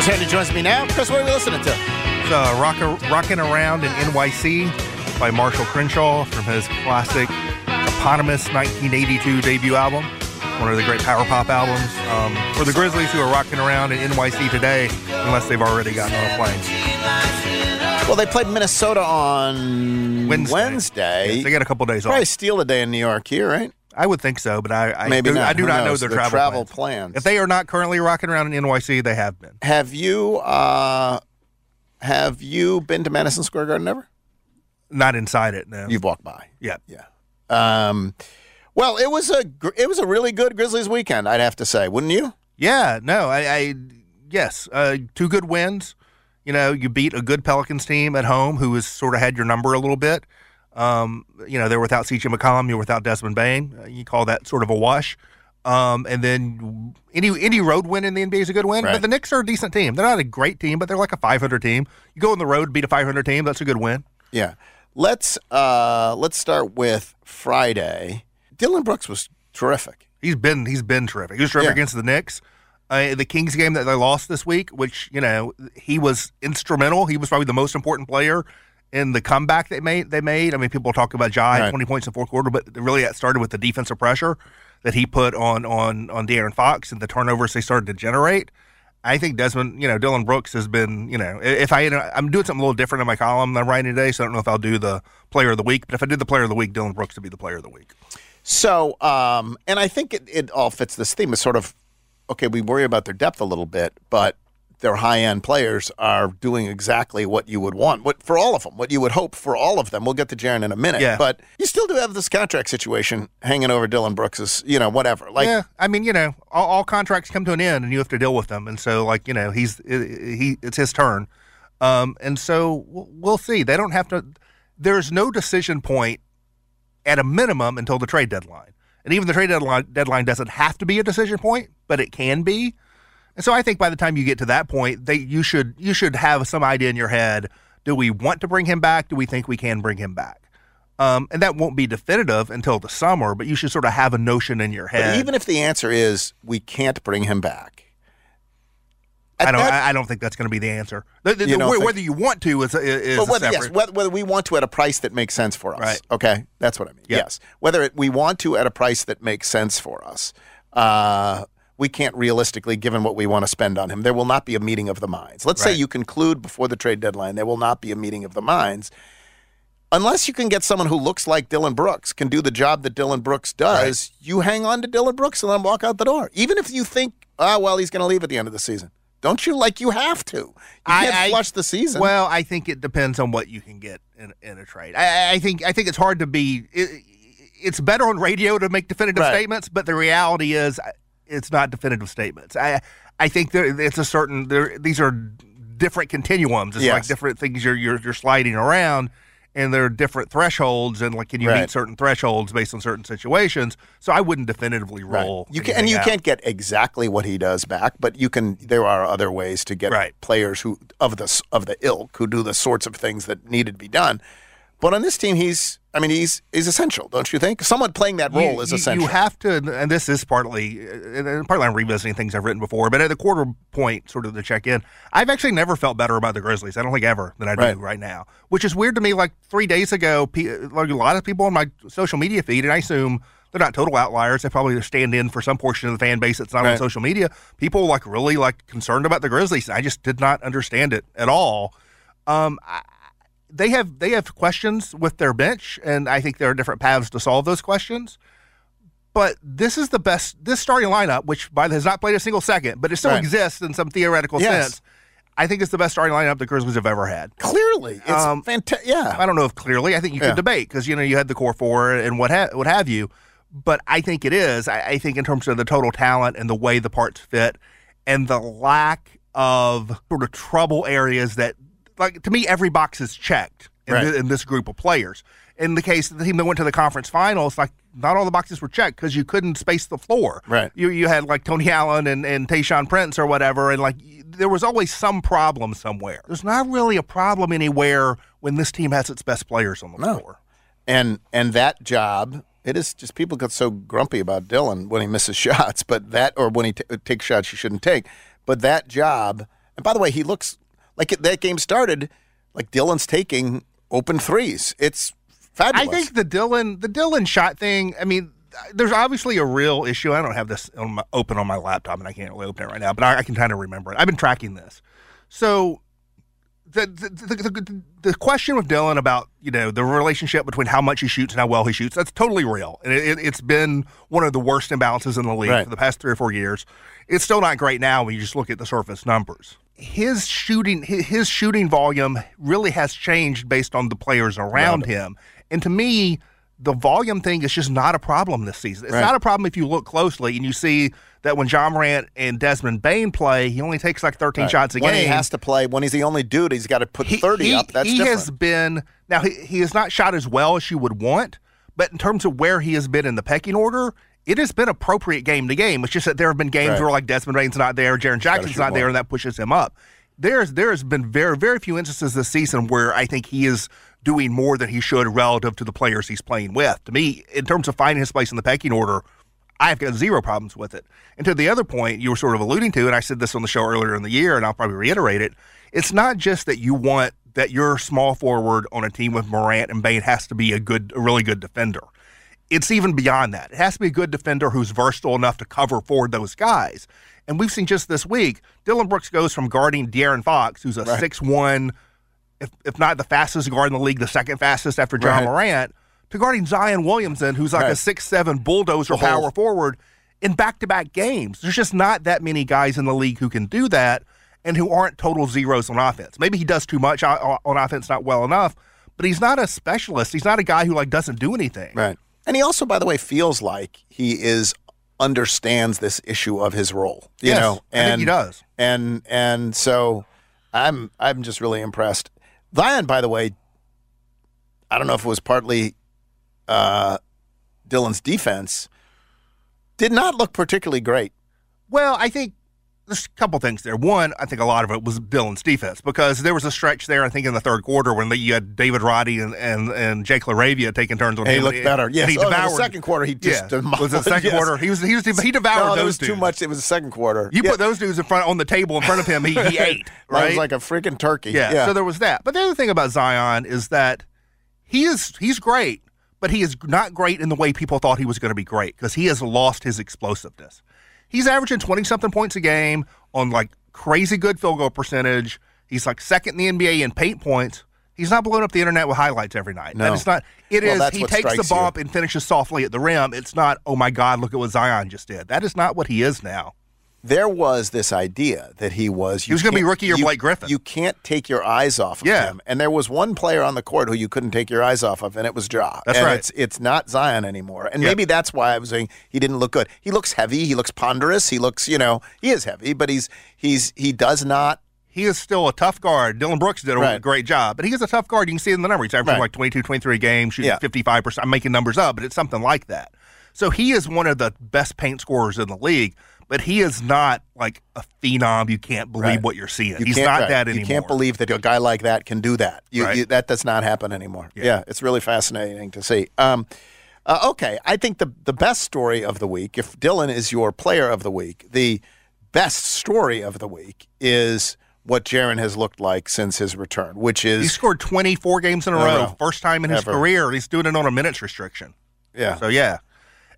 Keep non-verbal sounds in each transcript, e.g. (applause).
Chris Handy joins me now. Chris, what are we listening to? It's uh, rock, Rockin' Around in NYC by Marshall Crenshaw from his classic eponymous 1982 debut album. One of the great power pop albums. Um, for the Grizzlies who are rocking around in NYC today, unless they've already gotten on a plane. Well, they played Minnesota on Wednesday. Wednesday. Yes, they got a couple days Probably off. Probably steal a day in New York here, right? I would think so, but I, I Maybe do, not. I do Who not know their Their travel, travel plans. plans. If they are not currently rocking around in NYC, they have been. Have you uh, have you been to Madison Square Garden ever? Not inside it, no. You've walked by. yeah. Yeah. Um, well, it was a it was a really good Grizzlies weekend, I'd have to say, wouldn't you? Yeah, no, I, I yes, uh, two good wins. You know, you beat a good Pelicans team at home who has sort of had your number a little bit. Um, you know, they're without CJ McCollum, you're without Desmond Bane. Uh, you call that sort of a wash. Um, and then any any road win in the NBA is a good win. Right. But the Knicks are a decent team. They're not a great team, but they're like a 500 team. You go on the road, beat a 500 team, that's a good win. Yeah. Let's uh, let's start with Friday. Dillon Brooks was terrific. He's been he's been terrific. He was terrific Yeah. against the Knicks. Uh, the Kings game that they lost this week, which you know he was instrumental. He was probably the most important player in the comeback they made. They made. I mean, people talk about Jai Right. twenty points in the fourth quarter, but really that started with the defensive pressure that he put on on on De'Aaron Fox and the turnovers they started to generate. I think Desmond, you know, Dillon Brooks has been, you know, if I, I'm doing something a little different in my column that I'm writing today, so I don't know if I'll do the player of the week, but if I did the player of the week, Dillon Brooks would be the player of the week. So, um, and I think it, it all fits this theme. It's sort of okay. We worry about their depth a little bit, but their high end players are doing exactly what you would want. What for all of them? What you would hope for all of them. We'll get to Jaren in a minute. Yeah. But you still do have this contract situation hanging over Dillon Brooks's. You know, whatever. Like, yeah, I mean, you know, all, all contracts come to an end, and you have to deal with them. And so, like, you know, he's he it's his turn, um, and so we'll- see. They don't have to. There's no decision point at a minimum until the trade deadline, and even the trade deadline deadline doesn't have to be a decision point, but it can be. And so, I think by the time you get to that point, they you should you should have some idea in your head. Do we want to bring him back? Do we think we can bring him back? Um, and that won't be definitive until the summer, but you should sort of have a notion in your but head. even if the answer is we can't bring him back, at I don't. that- I don't think that's going to be the answer. The- the- You think- whether you want to is, is But whether, yes, whether, whether we want to at a price that makes sense for us. Right. Okay, that's what I mean. Yeah. Yes, whether it, we want to at a price that makes sense for us. Uh, we can't realistically, given what we want to spend on him, there will not be a meeting of the minds. Let's say you conclude before the trade deadline, there will not be a meeting of the minds. Unless you can get someone who looks like Dillon Brooks, can do the job that Dillon Brooks does, you hang on to Dillon Brooks and let him walk out the door. Even if you think, ah, well, he's going to leave at the end of the season. Don't you like you have to? You I- can't I- flush the season. Well, I think it depends on what you can get in, in a trade. I, I think. I think it's hard to be. It, it's better on radio to make definitive Right. statements, but the reality is, it's not definitive statements. I I think there it's a certain. There these are different continuums. It's like different things you're you're, you're sliding around. And there are different thresholds, and like, can you Right. meet certain thresholds based on certain situations? So I wouldn't definitively roll. You can, and you out. can't get exactly what he does back, but you can. There are other ways to get Right. players who of the of the ilk who do the sorts of things that needed to be done. But on this team, he's. I mean, he's is essential, don't you think? Someone playing that role you, is essential. You have to, and this is partly, and partly I'm revisiting things I've written before, but at the quarter point, sort of the check in, I've actually never felt better about the Grizzlies. I don't think ever than I do Right. right now, which is weird to me. Like three days ago, like a lot of people on my social media feed, and I assume They're not total outliers. They probably stand in for some portion of the fan base that's not on social media. People like really like concerned about the Grizzlies. I just did not understand it at all. Um, I, they have they have questions with their bench, and I think there are different paths to solve those questions. But this is the best. This starting lineup, which by the has not played a single second, but it still Right. exists in some theoretical Yes. sense. I think it's the best starting lineup the Grizzlies have ever had. Clearly, it's Um, fantastic. Yeah, I don't know if clearly. I think you Yeah. could debate because you know you had the core four and what ha- what have you. But I think it is. I, I think in terms of the total talent and the way the parts fit, and the lack of sort of trouble areas that, like to me, every box is checked in, Right. thi- in this group of players. In the case of the team that went to the conference finals, like not all the boxes were checked because you couldn't space the floor. Right. You you had like Tony Allen and and Tayshaun Prince or whatever, and like there was always some problem somewhere. There's not really a problem anywhere when this team has its best players on the No. floor. and and that job it is just people get so grumpy about Dillon when he misses (laughs) shots, but that or when he t- takes shots he shouldn't take. But that job, and by the way, he looks like that game started like Dillon's taking open threes. It's fabulous. I think the Dillon the Dillon shot thing. I mean, there's obviously a real issue. I don't have this on my, open on my laptop, and I can't really open it right now, but I, I can kind of remember it. I've been tracking this. So the the, the, the the question with Dillon about you know the relationship between how much he shoots and how well he shoots that's totally real, and it, it, it's been one of the worst imbalances in the league Right. for the past three or four years. It's still not great now when you just look at the surface numbers. His shooting his, shooting volume really has changed based on the players around him, and to me. The volume thing is just not a problem this season. It's Right. not a problem if you look closely and you see that when Ja Morant and Desmond Bane play, he only takes like 13 shots a when game he has to play, when he's the only dude, he's got to put he, thirty he- up. That's he different. has been now he, he has not shot as well as you would want, but in terms of where he has been in the pecking order, it has been appropriate game to game. It's just that there have been games Right. where like Desmond Bane's not there, Jaren Jackson's not there, and that pushes him up. There's there has been very very few instances this season where I think he is doing more than he should relative to the players he's playing with. To me, in terms of finding his place in the pecking order, I've got zero problems with it. And to the other point you were sort of alluding to, and I said this on the show earlier in the year, and I'll probably reiterate it. It's not just that you want that your small forward on a team with Morant and Bane has to be a good, a really good defender. It's even beyond that. It has to be a good defender who's versatile enough to cover for those guys. And we've seen just this week, Dillon Brooks goes from guarding De'Aaron Fox, who's a Right. one, if if not the fastest guard in the league, the second fastest after Ja Right. Morant, to guarding Zion Williamson, who's like a six seven bulldozer power forward in back to back games. There's just not that many guys in the league who can do that and who aren't total zeros on offense. Maybe he does too much on offense, not well enough, but he's not a specialist. He's not a guy who like doesn't do anything. Right. And he also, by the way, feels like he is understands this issue of his role. You Yes, know, and he does. And and so I'm I'm just really impressed. Zion, by the way, I don't know if it was partly uh, Dillon's defense, did not look particularly great. Well, I think there's a couple things there. One, I think a lot of it was Dillon's defense because there was a stretch there, I think, in the third quarter when you had David Roddy and, and, and Jake LaRavia taking turns on And he him. looked better. And Yes. he Oh, in the devoured. second quarter, he just yeah. demolished- was it the second yes. quarter. He was he was he devoured no, those was dudes. too much. It was the second quarter. You Yeah. put those dudes in front on the table in front of him, he, he (laughs) ate. Right? was like a freaking turkey. Yeah, So there was that. But the other thing about Zion is that he is he's great, but he is not great in the way people thought he was going to be great because he has lost his explosiveness. He's averaging 20 something points a game on like crazy good field goal percentage. He's like second in the NBA in paint points. He's not blowing up the internet with highlights every night. No. That is not It is. Well, that's he takes the strikes you. bump and finishes softly at the rim. It's not, oh my God, look at what Zion just did. That is not what he is now. There was this idea that he was He was gonna be rookie or you- Blake Griffin. You can't take your eyes off of Yeah. him. And there was one player on the court who you couldn't take your eyes off of, and it was Ja. That's and right. It's it's not Zion anymore. And Yeah. maybe that's why I was saying he didn't look good. He looks heavy. He looks ponderous. He looks, you know, he is heavy, but he's he's he does not. he is still a tough guard. Dillon Brooks did a Right. great job, but he is a tough guard. You can see it in the numbers. He's averaging Right. like 22, 23 a game, shooting Yeah. 55%. I'm making numbers up, but it's something like that. So he is one of the best paint scorers in the league, but he is not like a phenom. You can't believe Right. what you're seeing. You He's can't- right. that anymore. You can't believe that a guy like that can do that. You, Right. you, that does not happen anymore. Yeah, Yeah. it's really fascinating to see. Um, uh, okay, I think the the best story of the week, if Dillon is your player of the week, the best story of the week is what Jaren has looked like since his return, which is He scored 24 games in a In row, row. first time in his Ever. career. He's doing it on a minutes restriction. yeah, So yeah,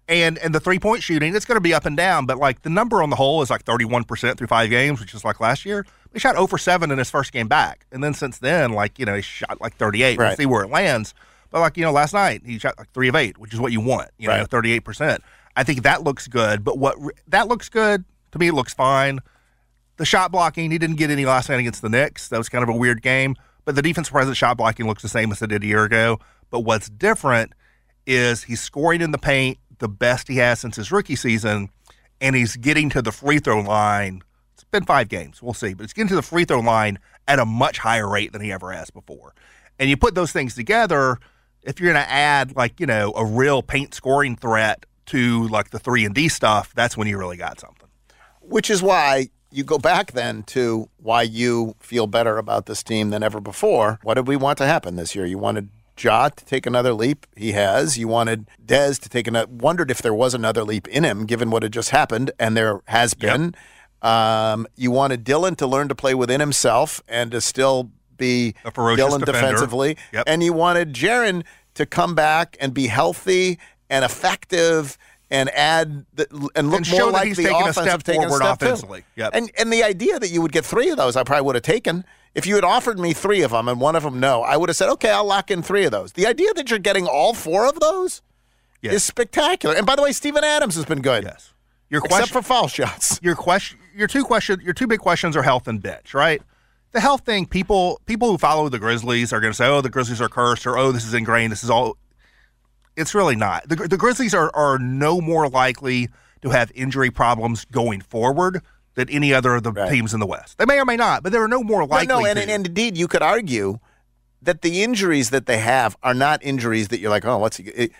And and the three point shooting, it's going to be up and down, but like the number on the whole is like 31% through five games, which is like last year. He shot 0 for 7 in his first game back. And then since then, like, you know, he shot like 38. We'll Right. see where it lands. But like, you know, last night he shot like 3 of 8, which is what you want, you know, Right. 38%. I think that looks good, but what that looks good to me, it looks fine. The shot blocking, he didn't get any last night against the Knicks. That was kind of a weird game. But the defense present shot blocking looks the same as it did a year ago. But what's different is he's scoring in the paint the best he has since his rookie season, and he's getting to the free throw line. It's been five games, we'll see, but he's getting to the free throw line at a much higher rate than he ever has before. And you put those things together, if you're going to add like you know a real paint scoring threat to like the three and D stuff, that's when you really got something. Which is why you go back then to why you feel better about this team than ever before. What did we want to happen this year? You wanted Ja to take another leap. He has. You wanted Dez to take another. Wondered if there was another leap in him, given what had just happened, and there has been. Um, you wanted Dillon to learn to play within himself and to still be A ferocious Dillon defender. defensively. Yep. And you wanted Jaren to come back and be healthy and effective and add the, and look And more like he's the taking a step taking forward step offensively. Yep. And and the idea that you would get three of those, I probably would have taken. If you had offered me three of them and one of them no, I would have said, okay, I'll lock in three of those. The idea that you're getting all four of those Yes. is spectacular. And by the way, Steven Adams has been good. Yes. Your Except for foul shots. (laughs) your question your two question your two big questions are health and bitch, right? The health thing, people people who follow the Grizzlies are going to say, "Oh, the Grizzlies are cursed," or "Oh, this is ingrained. This is all." It's really not. The, the Grizzlies are are no more likely to have injury problems going forward than any other of the Right. teams in the West. They may or may not, but there are no more likely. no, and, to. and, and indeed, you could argue that the injuries that they have are not injuries that you're like, oh, what's he? It,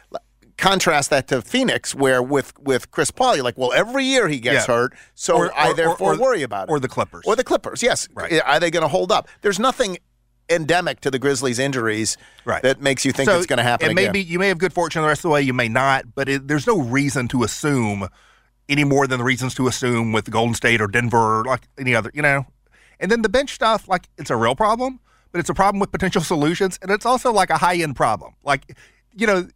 contrast that to Phoenix, where with with Chris Paul, you're like, well, every year he gets Yeah. hurt, so Or- I or- therefore or- worry about it. or the Clippers. or the Clippers. Yes, Right. are they going to hold up? There's nothing endemic to the Grizzlies' injuries Right. that makes you think it's going to happen And again. maybe you may have good fortune the rest of the way, you may not, but it, there's no reason to assume any more than the reasons to assume with Golden State or Denver or like any other, you know. And then the bench stuff, like it's a real problem, but it's a problem with potential solutions, and it's also like a high end problem. Like, you know,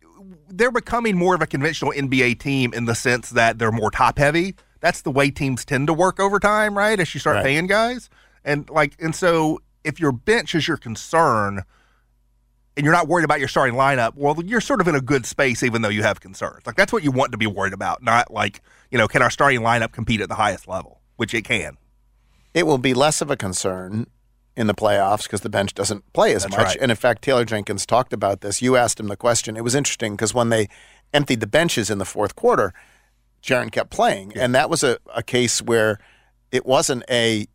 they're becoming more of a conventional NBA team in the sense that they're more top heavy. That's the way teams tend to work over time, right? As you start Right. paying guys, and like, and so if your bench is your concern, and you're not worried about your starting lineup, well, you're sort of in a good space, even though you have concerns. Like that's what you want to be worried about, not like you know, can our starting lineup compete at the highest level, which it can. it will be less of a concern in the playoffs because the bench doesn't play as That's much. right. And in fact, Taylor Jenkins talked about this. You asked him the question. It was interesting because when they emptied the benches in the fourth quarter, Jaren kept playing, and that was a, a case where it wasn't a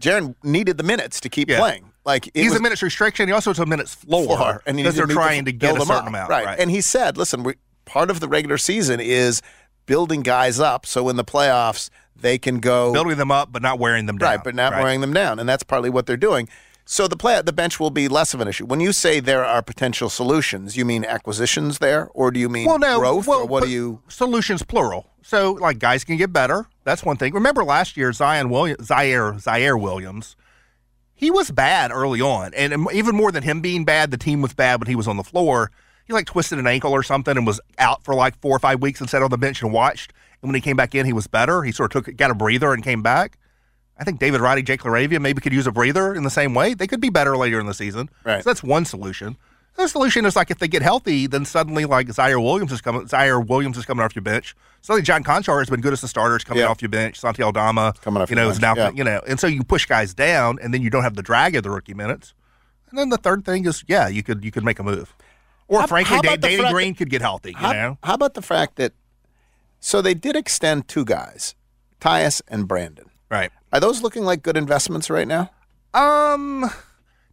Jaren needed the minutes to keep Yeah. playing. Like He's was a minutes restriction. He also has a minutes floor, floor, and because they're needed to trying to get a certain up. amount, right. And he said, "Listen, we, part of the regular season is building guys up, so in the playoffs they can go building them up, but not wearing them down. Right, but not wearing them down, and that's partly what they're doing. So the play the bench will be less of an issue. When you say there are potential solutions, you mean acquisitions there, or do you mean well, no, growth, well, or what do you? Solutions plural. So like guys can get better. That's one thing. Remember last year, Zion Williams, Ziaire, Ziaire Williams, he was bad early on, and even more than him being bad, the team was bad when he was on the floor. He like twisted an ankle or something and was out for like four or five weeks and sat on the bench and watched. And when he came back in, he was better. He sort of took got a breather and came back. I think David Roddy, Jake Laravia maybe could use a breather in the same way. They could be better later in the season. Right. So that's one solution. The solution is like if they get healthy, then suddenly like Ziaire Williams is coming. Ziaire Williams is coming off your bench. Suddenly John Konchar has been good as the starters coming Yeah. off your bench. Santi Aldama Coming off you your know is now yeah. you know, and so you push guys down, and then you don't have the drag of the rookie minutes. And then the third thing is yeah, you could you could make a move, or How- frankly, how Da- about the Danny Green could get healthy. You How, know, how about the fact that? So they did extend two guys, Tyus and Brandon. right? Are those looking like good investments right now? Um,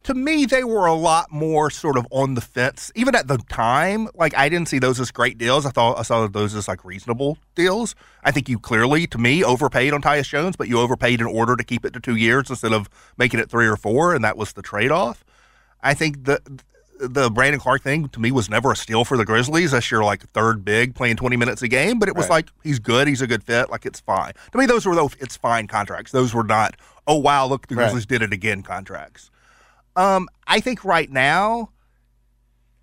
to me, they were a lot more sort of on the fence. Even at the time, like I didn't see those as great deals. I thought I saw those as like reasonable deals. I think you clearly, to me, overpaid on Tyus Jones, but you overpaid in order to keep it to two years instead of making it three or four, and that was the trade-off. I think the the Brandon Clarke thing to me was never a steal for the Grizzlies. That's your like third big playing twenty minutes a game, but it was Right. like he's good, he's a good fit, like it's fine. To me, those were those it's fine contracts. Those were not oh wow look the Right. Grizzlies did it again contracts. Um, I think right now,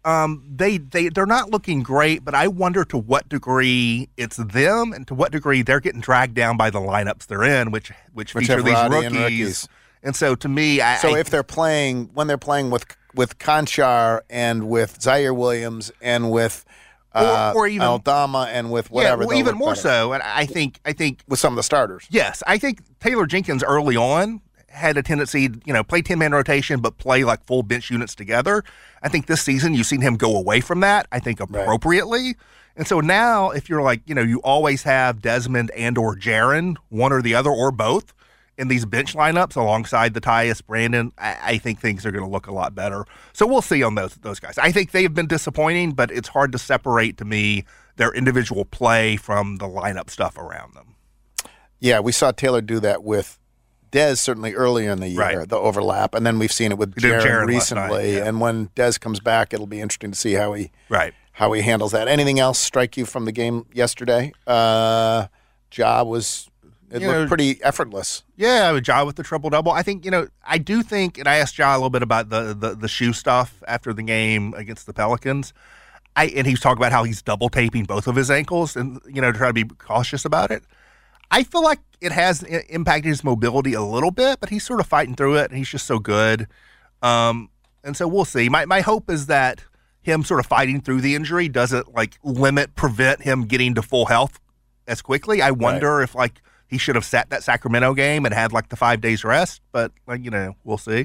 um, they they they're not looking great, but I wonder to what degree it's them and to what degree they're getting dragged down by the lineups they're in, which which, Which feature these rookies. and rookies. And so to me, I, So I- if they're playing when they're playing with with Konchar and with Ziaire Williams and with uh, or even- Aldama and with yeah, whatever, well, even more better. so, and I think I think with some of the starters. Yes, I think Taylor Jenkins early on had a tendency, you know, play 10 man rotation, but play like full bench units together. I think this season you've seen him go away from that, I think appropriately. And so now if you're like, you know, you always have Desmond and or Jaren, one or the other or both in these bench lineups alongside the Tyus Brandon, I, I think things are going to look a lot better. So we'll see on those those guys. I think they've been disappointing, but it's hard to separate to me their individual play from the lineup stuff around them. Yeah, we saw Taylor do that with Dez certainly earlier in the year, Right. the overlap, and then we've seen it with Jaren night, recently. yeah. And when Dez comes back, it'll be interesting to see how he Right. how he handles that. Anything else strike you from the game yesterday? Uh, Ja was it You looked know- pretty effortless. Yeah, I would Ja with the triple double. I think you know. I do think, and I asked Ja a little bit about the, the the shoe stuff after the game against the Pelicans. I and he was talking about how he's double taping both of his ankles, and you know, to try to be cautious about it. I feel like it has impacted his mobility a little bit, but he's sort of fighting through it, and he's just so good. Um, and so we'll see. My my hope is that him sort of fighting through the injury doesn't like limit prevent him getting to full health as quickly. I wonder if like he should have sat that Sacramento game and had like the five days rest, but like you know, we'll see.